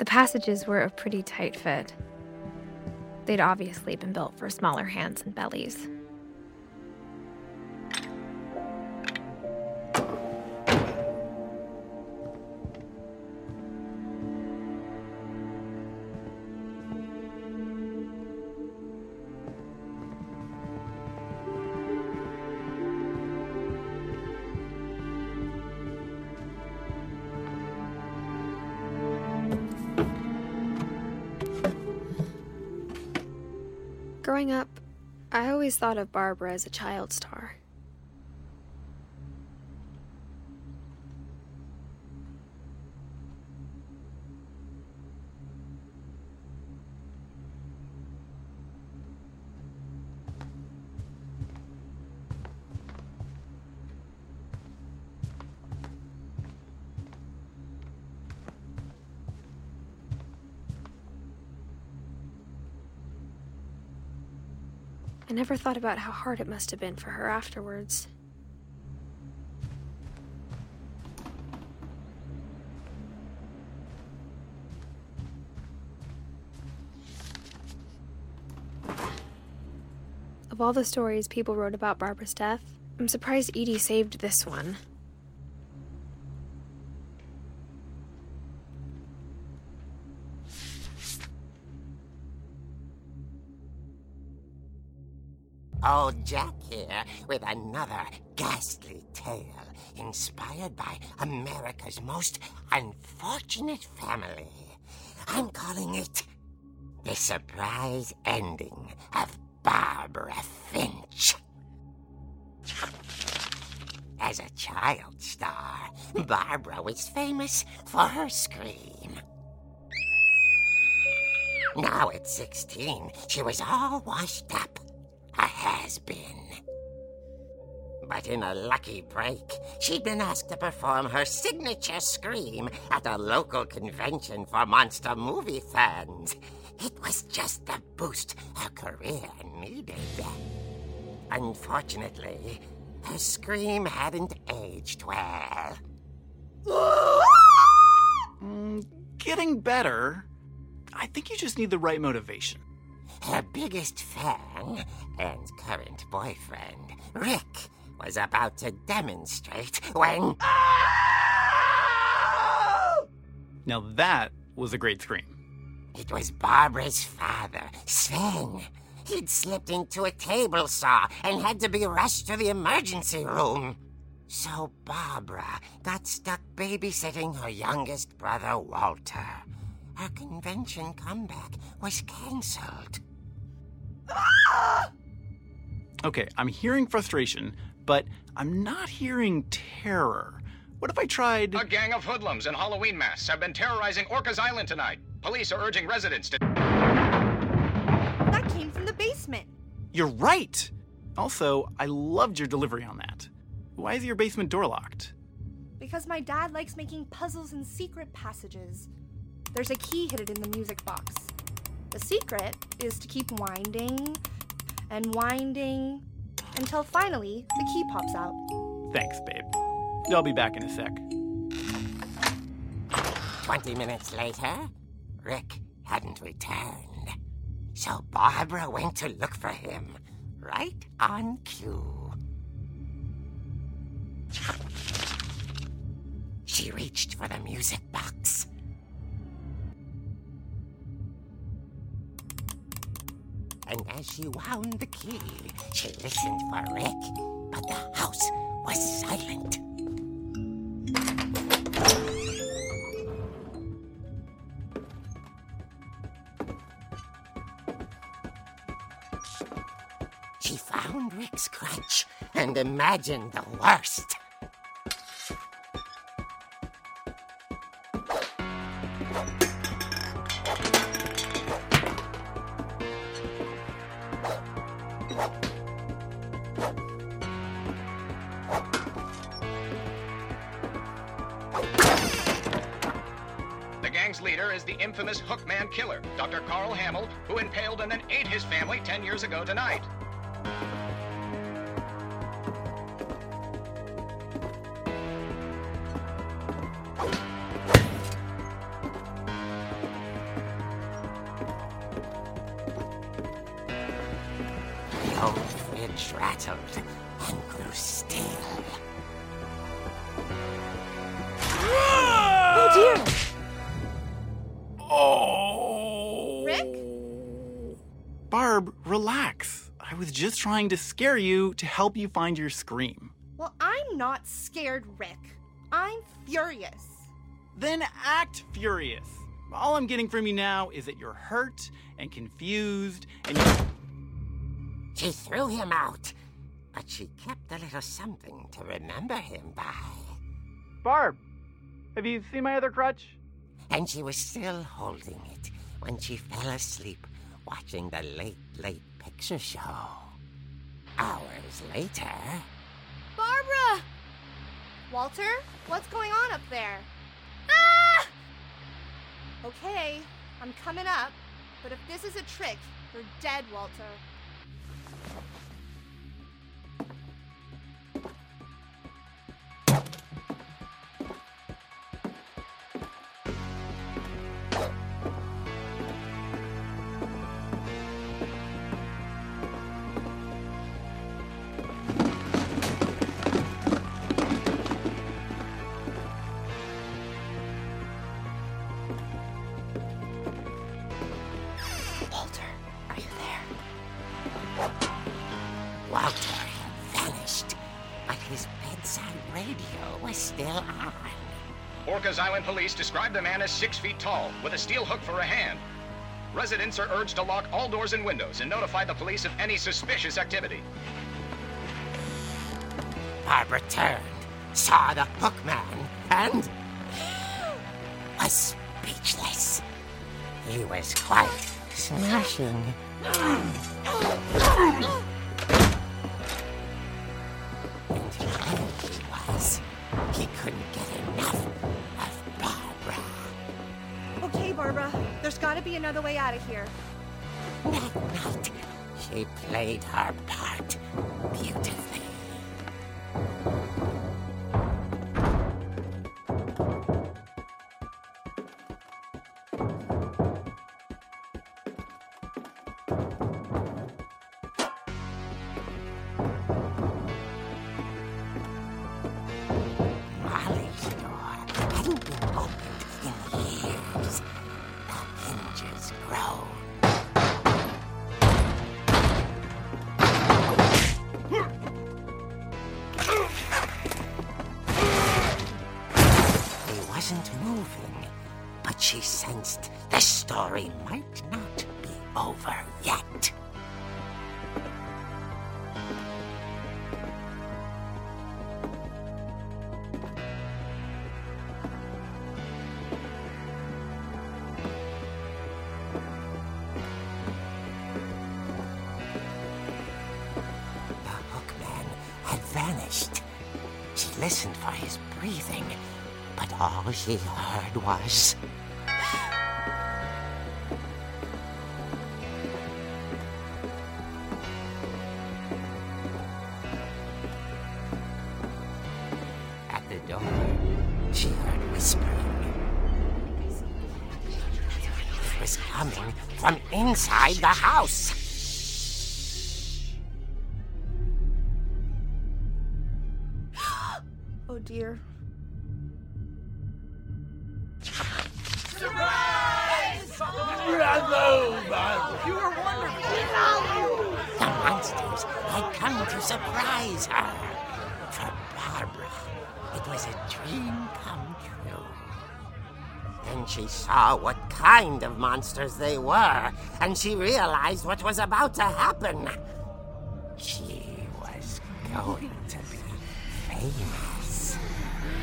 The passages were a pretty tight fit. They'd obviously been built for smaller hands and bellies. Growing up, I always thought of Barbara as a child star. I never thought about how hard it must have been for her afterwards. Of all the stories people wrote about Barbara's death, I'm surprised Edie saved this one. Old Jack here with another ghastly tale inspired by America's most unfortunate family. I'm calling it The Surprise Ending of Barbara Finch. As a child star, Barbara was famous for her scream. Now at 16, she was all washed up has been. But in a lucky break, she'd been asked to perform her signature scream at a local convention for monster movie fans. It was just the boost her career needed. Unfortunately, her scream hadn't aged well. Mm, getting better. I think you just need the right motivation. Her biggest fan and current boyfriend, Rick, was about to demonstrate when. Now that was a great scream. It was Barbara's father, Sven. He'd slipped into a table saw and had to be rushed to the emergency room. So Barbara got stuck babysitting her youngest brother, Walter. Her convention comeback was cancelled. Ah! Okay, I'm hearing frustration, but I'm not hearing terror. What if I tried. A gang of hoodlums in Halloween masks have been terrorizing Orcas Island tonight. Police are urging residents to. That came from the basement. You're right! Also, I loved your delivery on that. Why is your basement door locked? Because my dad likes making puzzles and secret passages. There's a key hidden in the music box. The secret is to keep winding and winding until finally the key pops out. Thanks, babe. I'll be back in a sec. Twenty minutes later, Rick hadn't returned. So Barbara went to look for him, right on cue. She reached for the music box. And as she wound the key, she listened for Rick, but the house was silent. She found Rick's crutch and imagined the worst. leader is the infamous Hookman killer, Dr. Carl Hamill, who impaled and then ate his family 10 years ago tonight. Oh, it rattled and grew still. Just trying to scare you to help you find your scream. Well, I'm not scared, Rick. I'm furious. Then act furious. All I'm getting from you now is that you're hurt and confused and you. She threw him out, but she kept a little something to remember him by. Barb, have you seen my other crutch? And she was still holding it when she fell asleep watching the Late Late Picture Show. Hours later, Barbara! Walter, what's going on up there? Ah! Okay, I'm coming up, but if this is a trick, you're dead, Walter. Vanished, but his bedside radio was still on. Orcas Island police describe the man as six feet tall, with a steel hook for a hand. Residents are urged to lock all doors and windows and notify the police of any suspicious activity. Barbara turned, saw the hookman, and was speechless. He was quite smashing. Gotta be another way out of here. That night, she played her part beautifully. Story might not be over yet. The hookman had vanished. She listened for his breathing, but all she heard was. She heard whispering. It was coming from inside the house. Oh dear. Surprise! Bravo, Bob! You were wonderful! The monsters had come to surprise her. For Barbara, it was a dream come true. Then she saw what kind of monsters they were, and she realized what was about to happen. She was going to be famous.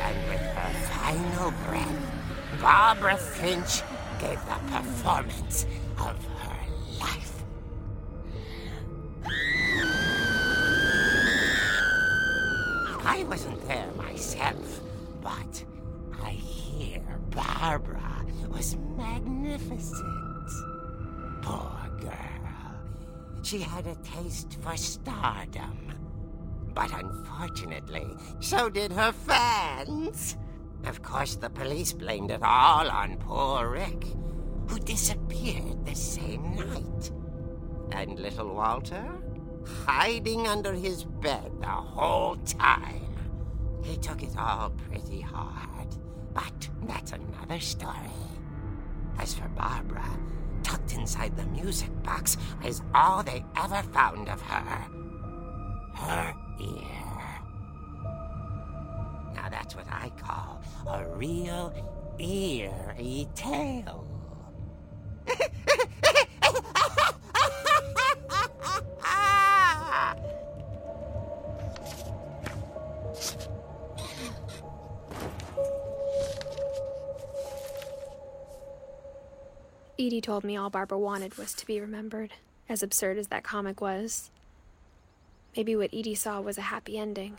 And with her final breath, Barbara Finch gave the performance of her life. I wasn't there myself, but I hear Barbara was magnificent. Poor girl. She had a taste for stardom. But unfortunately, so did her fans. Of course, the police blamed it all on poor Rick, who disappeared the same night. And little Walter? hiding under his bed the whole time. He took it all pretty hard, but that's another story. As for Barbara, tucked inside the music box is all they ever found of her her ear. Now that's what I call a real eerie tale. Edie told me all Barbara wanted was to be remembered, as absurd as that comic was. Maybe what Edie saw was a happy ending.